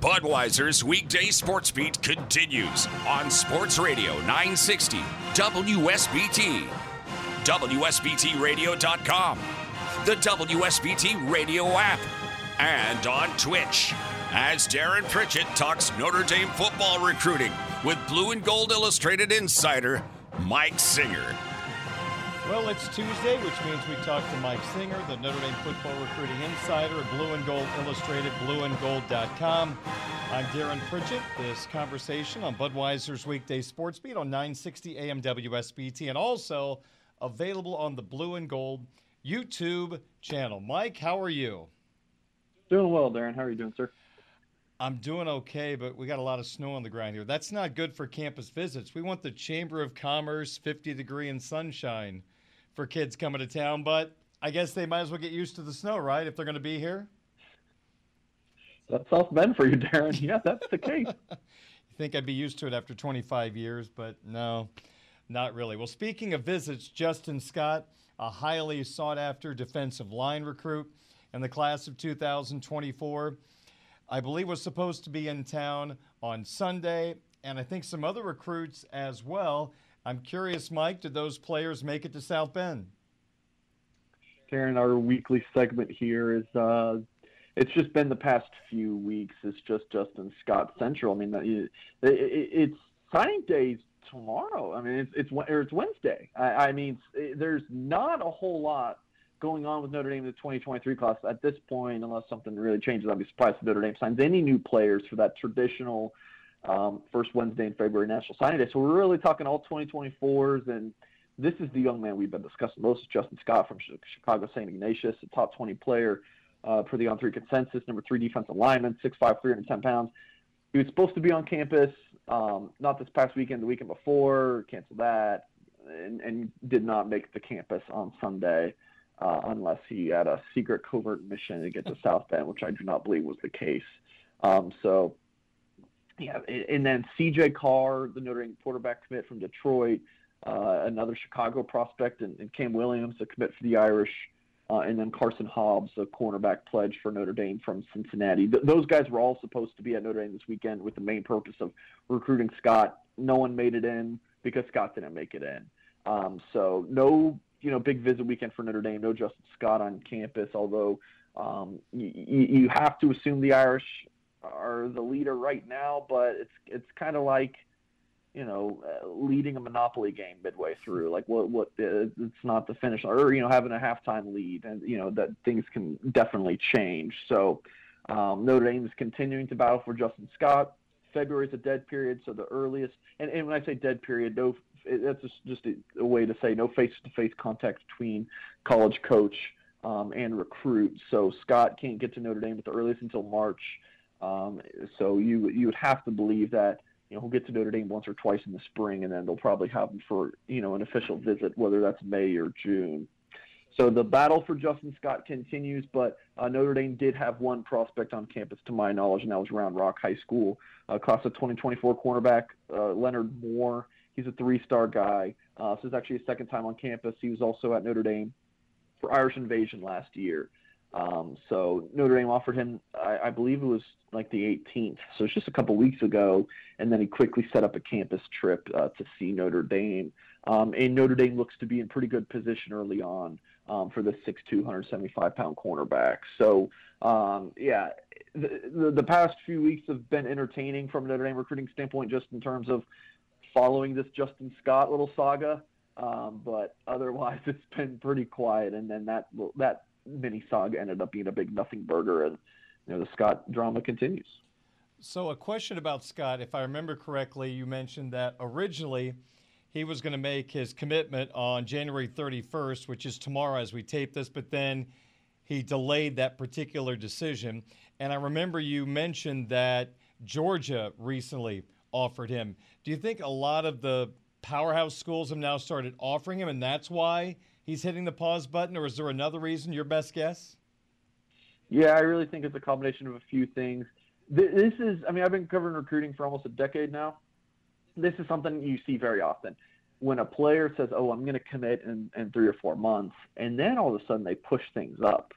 Budweiser's weekday sports beat continues on Sports Radio 960 WSBT, WSBTRadio.com, the WSBT Radio app, and on Twitch. As Darren Pritchett talks Notre Dame football recruiting with Blue and Gold Illustrated insider Mike Singer. Well, it's Tuesday, which means we talk to Mike Singer, the Notre Dame football recruiting insider at Blue and Gold Illustrated, blueandgold.com. I'm Darren Pritchett. This conversation on Budweiser's weekday sports beat on 960 AM WSBT and also available on the Blue and Gold YouTube channel. Mike, how are you? Doing well, Darren. How are you doing, sir? I'm doing okay, but we got a lot of snow on the ground here. That's not good for campus visits. We want the Chamber of Commerce 50 degree and sunshine for kids coming to town, but I guess they might as well get used to the snow, right? If they're going to be here. That's South Bend for you, Darren. Yeah, that's the case. you think I'd be used to it after 25 years, but no, not really. Well, speaking of visits, Justin Scott, a highly sought after defensive line recruit in the class of 2024, I believe was supposed to be in town on Sunday, and I think some other recruits as well. I'm curious, Mike, did those players make it to South Bend? Darren, our weekly segment here is uh, it's just been the past few weeks. It's just Justin Scott Central. I mean, it, it, it's signing days tomorrow. I mean, it's it's, or it's Wednesday. I, I mean, there's not a whole lot going on with Notre Dame in the 2023 class at this point, unless something really changes. I'd be surprised if Notre Dame signs any new players for that traditional um, first Wednesday in February National Signing Day. So we're really talking all 2024s, and this is the young man we've been discussing most, Justin Scott from Chicago St. Ignatius, a top 20 player uh, the on three consensus, number three defensive lineman, 6'5", 310 pounds. He was supposed to be on campus, um, not this past weekend, the weekend before, canceled that, and, and did not make the campus on Sunday. Uh, unless he had a secret covert mission to get to South Bend, which I do not believe was the case. Um, so yeah, and then C.J. Carr, the Notre Dame quarterback commit from Detroit, uh, another Chicago prospect, and, and, Cam Williams, a commit for the Irish, uh, and then Carson Hobbs, a cornerback pledge for Notre Dame from Cincinnati. Th- those guys were all supposed to be at Notre Dame this weekend with the main purpose of recruiting Scott. No one made it in because Scott didn't make it in. Um, so no, you know, big visit weekend for Notre Dame. No Justin Scott on campus, although um, you, you have to assume the Irish are the leader right now, but it's it's kind of like you know uh, leading a monopoly game midway through. Like what what uh, it's not the finish or you know having a halftime lead, and you know that things can definitely change. So um, Notre Dame is continuing to battle for Justin Scott. February is a dead period, so the earliest. And, and when I say dead period, no, that's just, just a, a way to say no face-to-face contact between college coach um, and recruit. So Scott can't get to Notre Dame at the earliest until March. Um, so you you would have to believe that you know he'll get to Notre Dame once or twice in the spring, and then they'll probably have him for you know an official visit, whether that's May or June. So the battle for Justin Scott continues, but uh, Notre Dame did have one prospect on campus, to my knowledge, and that was Round Rock High School, uh, class of 2024 cornerback uh, Leonard Moore. He's a three-star guy. Uh, this is actually his second time on campus. He was also at Notre Dame for Irish Invasion last year. Um, so Notre Dame offered him, I, I, believe it was like the 18th. So it's just a couple weeks ago, and then he quickly set up a campus trip uh, to see Notre Dame. Um, and Notre Dame looks to be in pretty good position early on um, for the 6'2", 175 pound cornerback. So um, yeah, the, the, the past few weeks have been entertaining from a Notre Dame recruiting standpoint, just in terms of following this Justin Scott little saga. Um, but otherwise, it's been pretty quiet. And then that that mini saga ended up being a big nothing burger, and you know the Scott drama continues. So, a question about Scott. If I remember correctly, you mentioned that originally he was going to make his commitment on January 31st, which is tomorrow as we tape this, but then he delayed that particular decision. And I remember you mentioned that Georgia recently offered him. Do you think a lot of the powerhouse schools have now started offering him, and that's why he's hitting the pause button, or is there another reason? Your best guess? Yeah, I really think it's a combination of a few things. This is, I mean, I've been covering recruiting for almost a decade now. This is something you see very often. When a player says, Oh, I'm going to commit in, in three or four months, and then all of a sudden they push things up.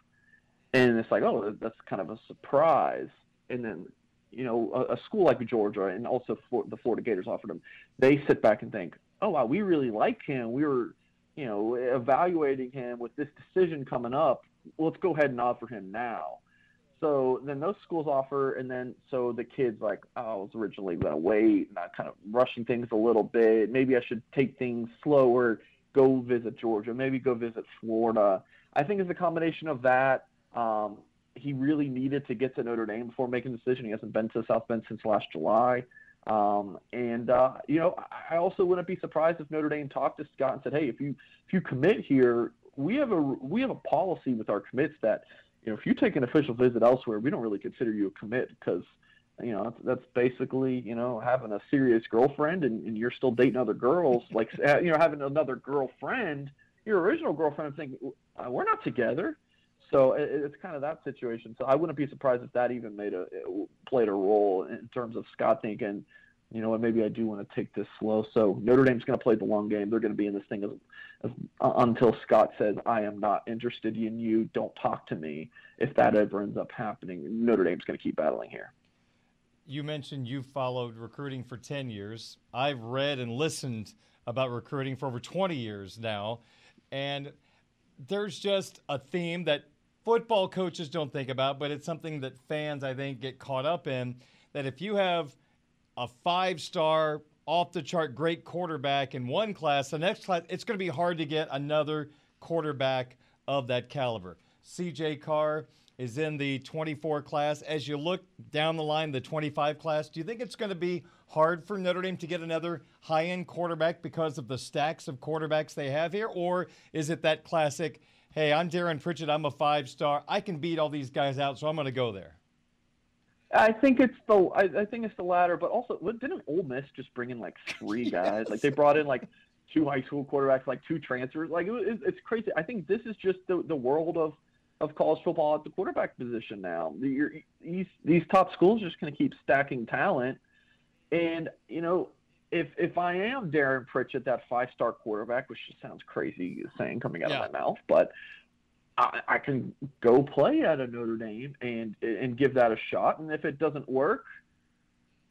And it's like, Oh, that's kind of a surprise. And then, you know, a, a school like Georgia and also for, the Florida Gators offered him, they sit back and think, Oh, wow, we really like him. We were, you know, evaluating him with this decision coming up. Let's go ahead and offer him now so then those schools offer, and then so the kids like, oh, I was originally going to wait, and I'm kind of rushing things a little bit. Maybe I should take things slower, go visit Georgia, maybe go visit Florida. I think it's a combination of that. Um, he really needed to get to Notre Dame before making a decision. He hasn't been to South Bend since last July. Um, and uh, you know, I also wouldn't be surprised if Notre Dame talked to Scott and said, "Hey, if you if you commit here, we have a we have a policy with our commits that you know, if you take an official visit elsewhere, we don't really consider you a commit because, you know, that's, basically, you know, having a serious girlfriend and, and you're still dating other girls, like, you know, having another girlfriend, your original girlfriend, I'm thinking, uh, we're not together. So it, it's kind of that situation. So I wouldn't be surprised if that even made a played a role in terms of Scott thinking, you know what, maybe I do want to take this slow. So Notre Dame's going to play the long game. They're going to be in this thing as, as, uh, until Scott says, I am not interested in you. Don't talk to me. If that ever ends up happening, Notre Dame's going to keep battling here. You mentioned you've followed recruiting for 10 years. I've read and listened about recruiting for over 20 years now. And there's just a theme that football coaches don't think about, but it's something that fans, I think, get caught up in. That if you have a five star, off the chart, great quarterback in one class, the next class, it's going to be hard to get another quarterback of that caliber. CJ Carr is in the 24 class. As you look down the line, the 25 class, do you think it's going to be hard for Notre Dame to get another high end quarterback because of the stacks of quarterbacks they have here? Or is it that classic, hey, I'm Darren Pritchett, I'm a five star, I can beat all these guys out, so I'm going to go there? I think it's the I, I, think it's the latter, but also didn't Ole Miss just bring in like three guys? yes. Like they brought in like two high school quarterbacks, like two transfers. Like it, it's crazy. I think this is just the the world of of college football at the quarterback position now. The, these these top schools are just going to keep stacking talent, and you know if if I am Darren Pritchett, that five star quarterback, which just sounds crazy saying coming out yeah. of my mouth, but I, I can go play at a Notre Dame and and give that a shot. And if it doesn't work,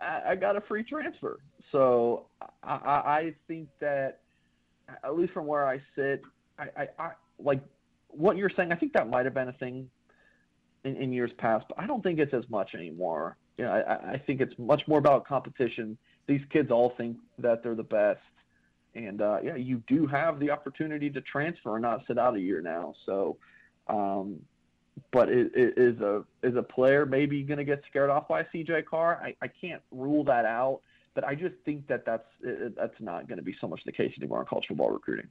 I, I got a free transfer. So I, I think that at least from where I sit, I, I, I like what you're saying. I think that might have been a thing in, in years past, but I don't think it's as much anymore. You know, I, I think it's much more about competition. These kids all think that they're the best, and uh, yeah, you do have the opportunity to transfer and not sit out a year now. So, um, but it, it is a is a player maybe going to get scared off by CJ Carr? I, I can't rule that out, but I just think that that's it, that's not going to be so much the case anymore in college football recruiting.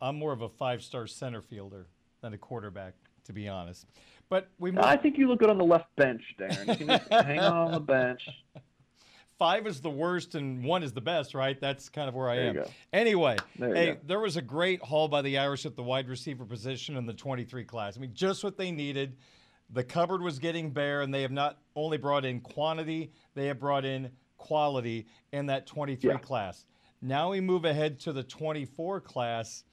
I'm more of a five star center fielder than a quarterback, to be honest. But we. I think you look good on the left bench, Darren. You can just hang on the bench five is the worst and one is the best, right? That's kind of where I there am. Anyway, there hey, go. there was a great haul by the Irish at the wide receiver position in the 23 class. I mean, just what they needed. The cupboard was getting bare, and they have not only brought in quantity, they have brought in quality in that 23 yeah. class. Now we move ahead to the 24 class.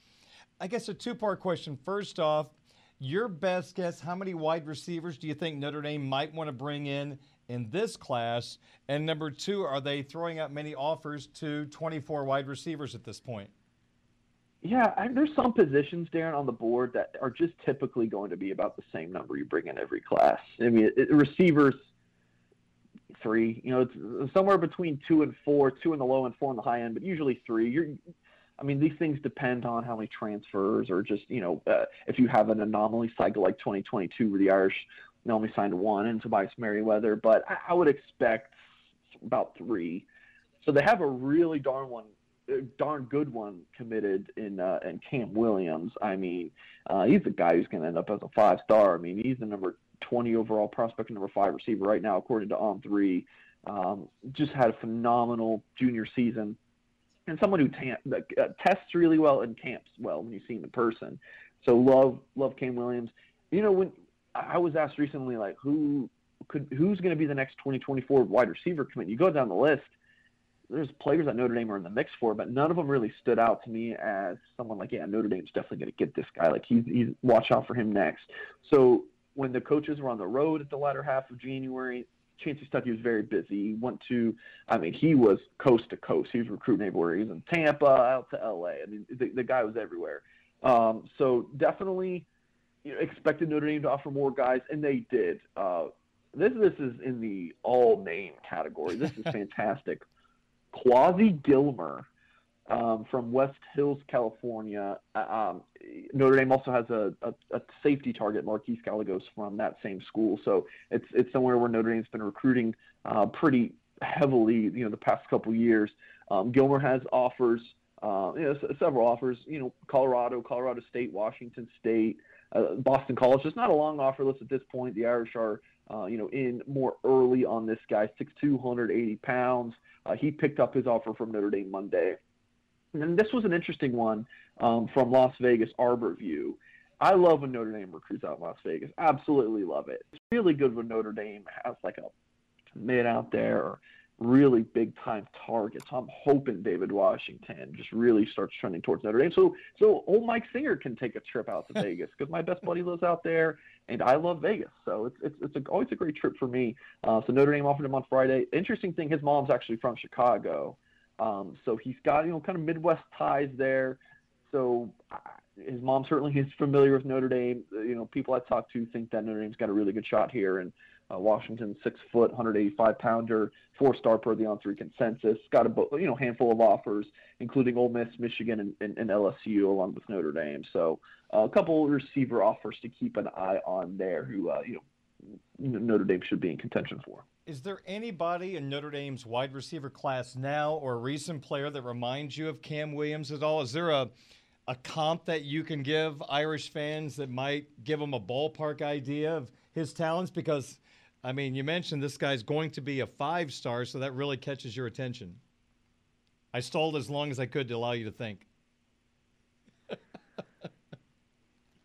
I guess a two part question. First off, your best guess how many wide receivers do you think Notre Dame might want to bring in in this class? And number two, are they throwing out many offers to 24 wide receivers at this point? Yeah, I, there's some positions, Darren, on the board that are just typically going to be about the same number you bring in every class. I mean, it, receivers, three. You know, it's somewhere between two and four, two in the low and four in the high end, but usually three. You're, I mean, these things depend on how many transfers or just, you know, uh, if you have an anomaly cycle like 2022 where the Irish they only signed one in Tobias Merriweather, but I, I would expect about three. So they have a really darn one darn good one committed in uh, in Cam Williams. I mean, uh, he's the guy who's going to end up as a five star. I mean, he's the number 20 overall prospect, number five receiver right now, according to On Three. Um, just had a phenomenal junior season, and someone who tam- uh, tests really well and camps well when you see him in person. So love love Cam Williams. You know when I was asked recently, like who could who's going to be the next 2024 wide receiver commit? You go down the list. There's players that Notre Dame are in the mix for, but none of them really stood out to me as someone like, yeah, Notre Dame's definitely going to get this guy. Like he's, he's watch out for him next. So when the coaches were on the road at the latter half of January, Chansi Stuckey was very busy. He went to, I mean, he was coast to coast. He was recruiting everywhere. He was in Tampa, out to LA. I mean, the, the guy was everywhere. Um, so definitely you know, expected Notre Dame to offer more guys, and they did. Uh, this this is in the all name category. This is fantastic. Quasi Gilmer um, from West Hills, California. Uh, um, Notre Dame also has a, a, a safety target, Marquise Gallegos, from that same school. So it's it's somewhere where Notre Dame's been recruiting uh, pretty heavily, you know, the past couple years. Um, Gilmer has offers, uh, you know, several offers. You know, Colorado, Colorado State, Washington State, uh, Boston College. It's not a long offer list at this point. The Irish are uh, you know, in more early on this guy, 6'2", 180 pounds. Uh, he picked up his offer from Notre Dame Monday. And this was an interesting one um, from Las Vegas Arbor View. I love when Notre Dame recruits out in Las Vegas. Absolutely love it. It's really good when Notre Dame has like a mid out there or really big time targets. I'm hoping David Washington just really starts trending towards Notre Dame. So so old Mike Singer can take a trip out to Vegas because my best buddy lives out there and I love Vegas. So it's it's, it's a, always a great trip for me. Uh, so Notre Dame offered him on Friday. Interesting thing, his mom's actually from Chicago, um, so he's got you know kind of Midwest ties there. So his mom certainly is familiar with Notre Dame. You know, people I talk to think that Notre Dame's got a really good shot here, and uh, Washington, six foot, 185 pounder, four star per the on three consensus. Got a you know handful of offers, including Ole Miss, Michigan, and, and, and LSU, along with Notre Dame. So uh, a couple receiver offers to keep an eye on there, who uh, you know Notre Dame should be in contention for. Is there anybody in Notre Dame's wide receiver class now, or a recent player that reminds you of Cam Williams at all? Is there a a comp that you can give Irish fans that might give them a ballpark idea of his talents? Because I mean, you mentioned this guy's going to be a five star, so that really catches your attention. I stalled as long as I could to allow you to think.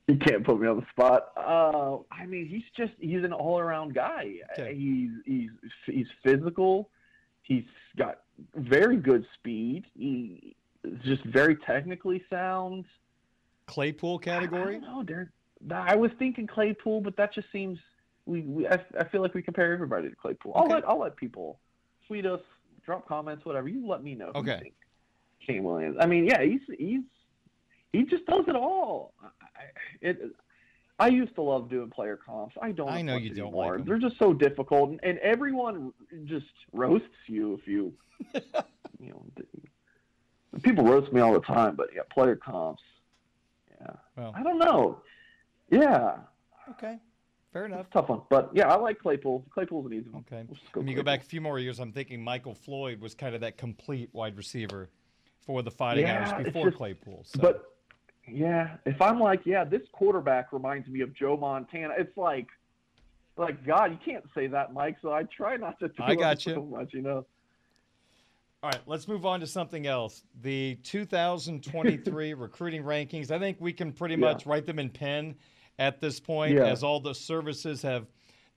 you can't put me on the spot. Uh, I mean, he's just he's an all around guy. Okay. He's he's he's physical. He's got very good speed. He just very technically sound. Claypool category? No, I was thinking Claypool, but that just seems we, we I, I, feel like we compare everybody to Claypool. I'll let I'll let people tweet us, drop comments, whatever. You let me know. Okay. think Shane Williams. I mean, yeah, he's he's he just does it all. I, it, I used to love doing player comps. I don't. I know you don't like them. They're just so difficult, and, and everyone just roasts you if you, you know, people roast me all the time. But yeah, player comps. Yeah, well, I don't know. Yeah. Okay. Fair enough. tough one, but yeah, I like Claypool. Claypool's an easy one. Okay. We'll go when you go back a few more years, I'm thinking Michael Floyd was kind of that complete wide receiver for the Fighting yeah, Irish before just, Claypool. So. But yeah, if I'm like, yeah, this quarterback reminds me of Joe Montana. It's like, like God, you can't say that, Mike. So I try not to. I got you. So much, you know. All right, let's move on to something else. The 2023 recruiting rankings. I think we can pretty much write them in pen at this point, yeah. as all the services have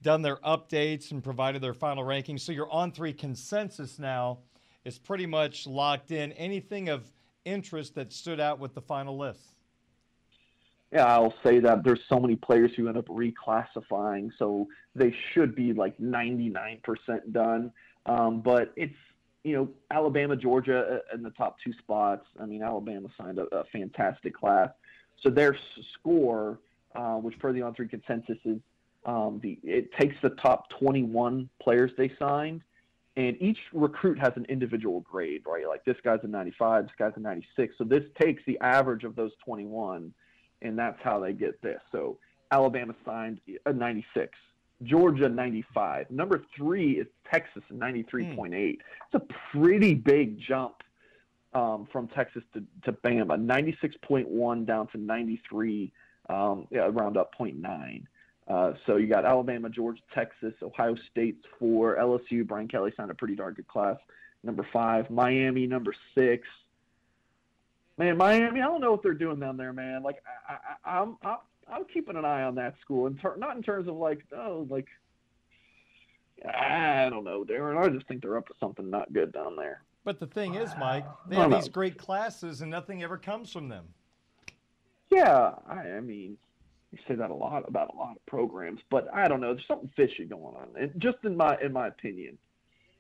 done their updates and provided their final rankings. So your on three consensus now is pretty much locked in. Anything of interest that stood out with the final list? Yeah, I'll say that there's so many players who end up reclassifying, so they should be like 99% done. Um, but it's you know Alabama, Georgia uh, in the top two spots. I mean, Alabama signed a, a fantastic class, so their score uh, which per the on three consensus is um, the it takes the top 21 players they signed, and each recruit has an individual grade, right? Like this guy's a 95, this guy's a 96. So this takes the average of those 21, and that's how they get this. So Alabama signed a 96. Georgia 95. Number three is Texas 93.8. Mm. It's a pretty big jump um, from Texas to, to Bama, 96.1 down to 93, um, yeah, round up 0.9. Uh, so you got Alabama, Georgia, Texas, Ohio State's four, LSU. Brian Kelly signed a pretty darn good class. Number five, Miami, number six. Man, Miami, I don't know what they're doing down there, man. Like I, I, I'm, I'm, I'm keeping an eye on that school, in ter- not in terms of like, oh, like I don't know, Darren. I just think they're up to something not good down there. But the thing is, Mike, they have these great classes and nothing ever comes from them. Yeah, I, I mean, you say that a lot about a lot of programs, but I don't know. There's something fishy going on, and just in my in my opinion.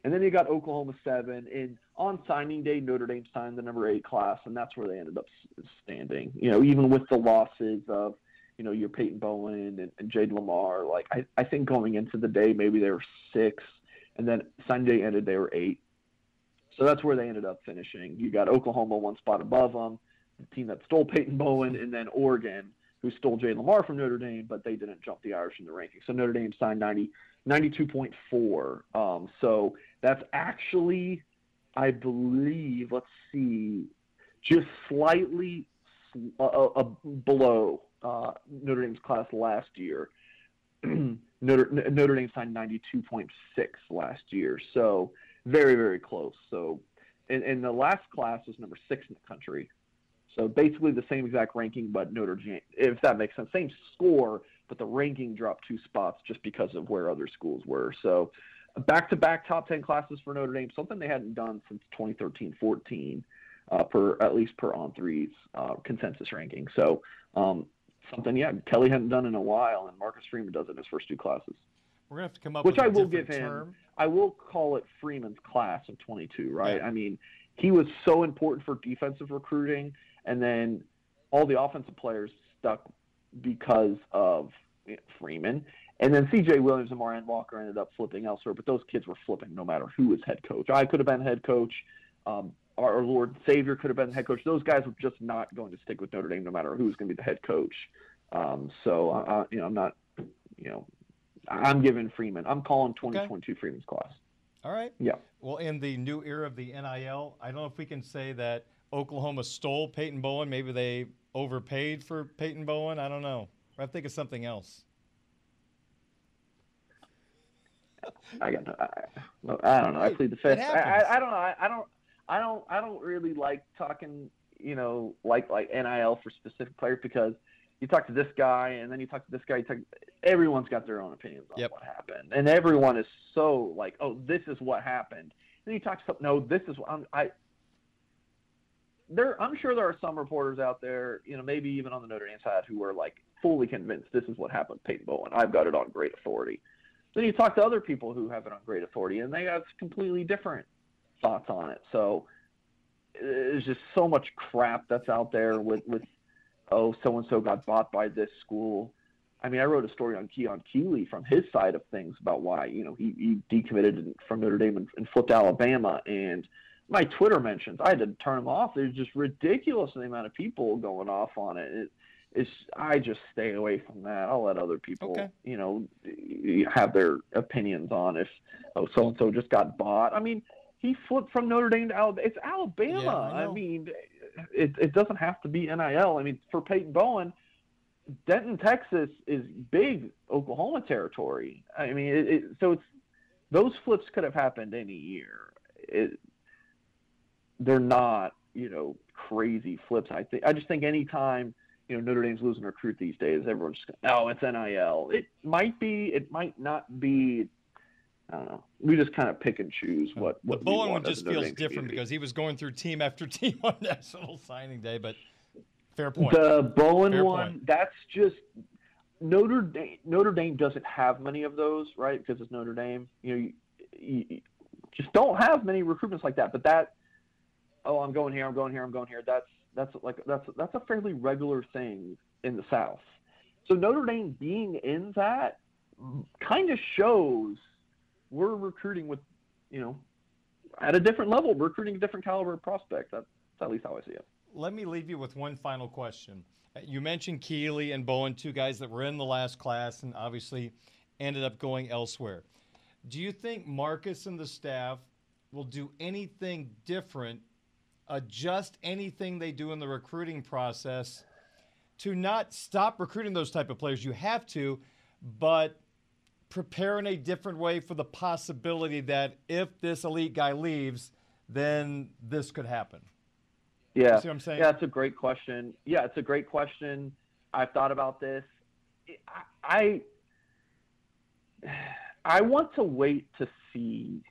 And then you got Oklahoma seven, and on signing day, Notre Dame signed the number eight class, and that's where they ended up standing. You know, even with the losses of, you know, your Peyton Bowen and, and Jade Lamar. Like I, I think going into the day, maybe they were six, and then Sunday ended they were eight. So that's where they ended up finishing. You got Oklahoma one spot above them, team that stole Peyton Bowen, and then Oregon, who stole Jay Lamar from Notre Dame, but they didn't jump the Irish in the ranking. So Notre Dame signed 90, 92.4. Um, so that's actually, I believe, let's see, just slightly uh, uh, uh below uh, Notre Dame's class last year. Notre, Notre Dame signed 92.6 last year. So very, very close. So, and, and the last class was number six in the country. So basically the same exact ranking, but Notre Dame, if that makes sense, same score, but the ranking dropped two spots just because of where other schools were. So back-to-back top 10 classes for Notre Dame, something they hadn't done since 2013-14, uh, per at least per on threes uh, consensus ranking. So um, something, yeah, Kelly hadn't done in a while, and Marcus Freeman does it in his first two classes. We're gonna have to come up which I will give term. him. I will call it Freeman's class of 22. Right? Yeah. I mean, he was so important for defensive recruiting, and then all the offensive players stuck because of Freeman. And then C.J. Williams and Marion Walker ended up flipping elsewhere, but those kids were flipping no matter who was head coach. I could have been head coach. Um, our Lord Savior could have been the head coach. Those guys were just not going to stick with Notre Dame no matter who was going to be the head coach. Um, so, uh, you know, I'm not, you know, I'm giving Freeman. I'm calling 2022 okay. Freeman's class. All right. Yeah. Well, in the new era of the NIL, I don't know if we can say that Oklahoma stole Peyton Bowen. Maybe they overpaid for Peyton Bowen. I don't know. I think of something else. I got. I, I don't know. I plead the fifth. I, I, I, don't know. I, I don't. I don't. I don't really like talking. You know, like like NIL for specific players because you talk to this guy and then you talk to this guy. You talk, everyone's got their own opinions on yep. what happened, and everyone is so like, oh, this is what happened. Then you talk to some, no, this is what I'm, I. There, I'm sure there are some reporters out there, you know, maybe even on the Notre Dame side, who are like fully convinced this is what happened to Peyton Bowen. I've got it on great authority. Then you talk to other people who have it on great authority, and they have completely different thoughts on it. So there's just so much crap that's out there with with oh, so and so got bought by this school. I mean, I wrote a story on Keon Keeley from his side of things about why you know he, he decommitted from Notre Dame and, and flipped Alabama, and my Twitter mentions I had to turn them off. There's just ridiculous the amount of people going off on it. it it's I just stay away from that. I'll let other people, okay. you know, have their opinions on if oh so and so just got bought. I mean, he flipped from Notre Dame to Alabama. It's Alabama. Yeah, I, I mean, it, it doesn't have to be NIL. I mean, for Peyton Bowen, Denton, Texas is big Oklahoma territory. I mean, it, it, so it's those flips could have happened any year. It, they're not, you know, crazy flips. I think I just think anytime you know Notre Dame's losing a recruit these days, everyone's just oh, it's NIL. It might be, it might not be. I don't know. We just kind of pick and choose what. what the Bowen one just feels different community. because he was going through team after team on National Signing Day, but fair point. The Bowen fair one, point. that's just Notre Dame. Notre Dame doesn't have many of those, right? Because it's Notre Dame. You know, you, you just don't have many recruitments like that. But that, oh, I'm going here, I'm going here, I'm going here. That's that's like that's that's a fairly regular thing in the South. So Notre Dame being in that kind of shows we're recruiting with, you know, at a different level, recruiting a different caliber of prospect. That's, that's at least how I see it. Let me leave you with one final question. You mentioned Keeley and Bowen, two guys that were in the last class and obviously ended up going elsewhere. Do you think Marcus and the staff will do anything different Uh, adjust anything they do in the recruiting process to not stop recruiting those type of players. You have to, but prepare in a different way for the possibility that if this elite guy leaves, then this could happen. Yeah. See what I'm saying? Yeah, it's a great question. Yeah, it's a great question. I've thought about this. I I want to wait to see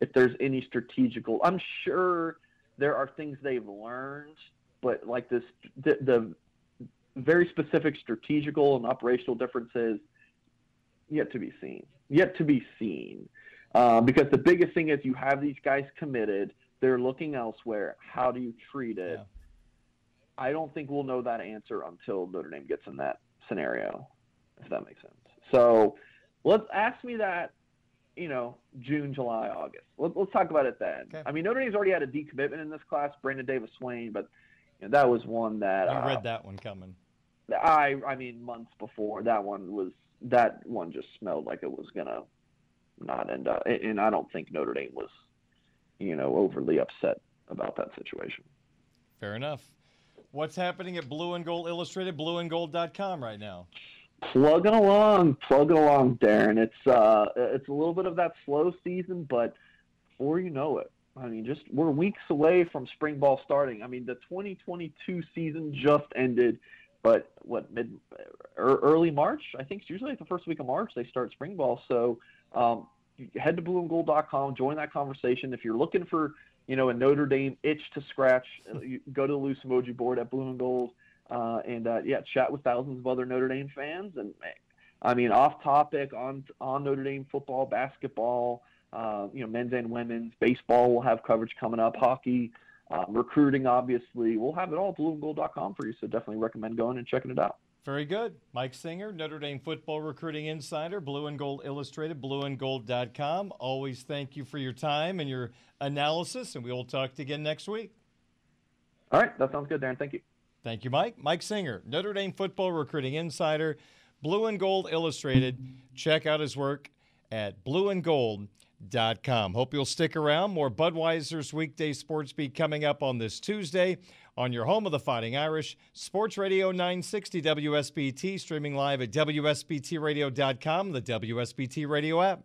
if there's any strategical. I'm sure there are things they've learned, but like this, the, the very specific strategical and operational differences yet to be seen. Yet to be seen. Uh, because the biggest thing is you have these guys committed. They're looking elsewhere. How do you treat it? Yeah. I don't think we'll know that answer until Notre Dame gets in that scenario, if that makes sense. So let's ask me that, you know, June, July, August. Let, us talk about it then. Okay. I mean, Notre Dame's already had a decommitment in this class, Brandon Davis Swain, but you know, that was one that I uh, read that one coming. I I mean, months before that one was that one just smelled like it was gonna not end up, and I don't think Notre Dame was, you know, overly upset about that situation. Fair enough. What's happening at Blue and Gold Illustrated, blueandgold.com right now? Plugging along, plugging along, Darren. It's uh, it's a little bit of that slow season, but before you know it, I mean, just we're weeks away from spring ball starting. I mean, the 2022 season just ended, but what mid er, early March? I think it's usually the first week of March they start spring ball. So um, head to blueandgold.com, join that conversation. If you're looking for you know, a Notre Dame itch to scratch, uh, go to the Lou Somogyi board at Blue and Gold, uh, and uh, yeah, chat with thousands of other Notre Dame fans. And I mean, off topic on on Notre Dame football, basketball, uh, you know, men's and women's baseball. We'll have coverage coming up. Hockey, um, recruiting, obviously. We'll have it all at blueandgold.com for you. So definitely recommend going and checking it out. Very good. Mike Singer, Notre Dame football recruiting insider, Blue and Gold Illustrated, blueandgold.com. Always thank you for your time and your analysis, and we will talk again next week. All right. That sounds good, Darren. Thank you. Thank you, Mike. Mike Singer, Notre Dame football recruiting insider, Blue and Gold Illustrated. Check out his work at blueandgold.com. Hope you'll stick around. More Budweiser's weekday sports beat coming up on this Tuesday on your home of the Fighting Irish, Sports Radio 960 WSBT, streaming live at WSBTRadio.com, the WSBT Radio app.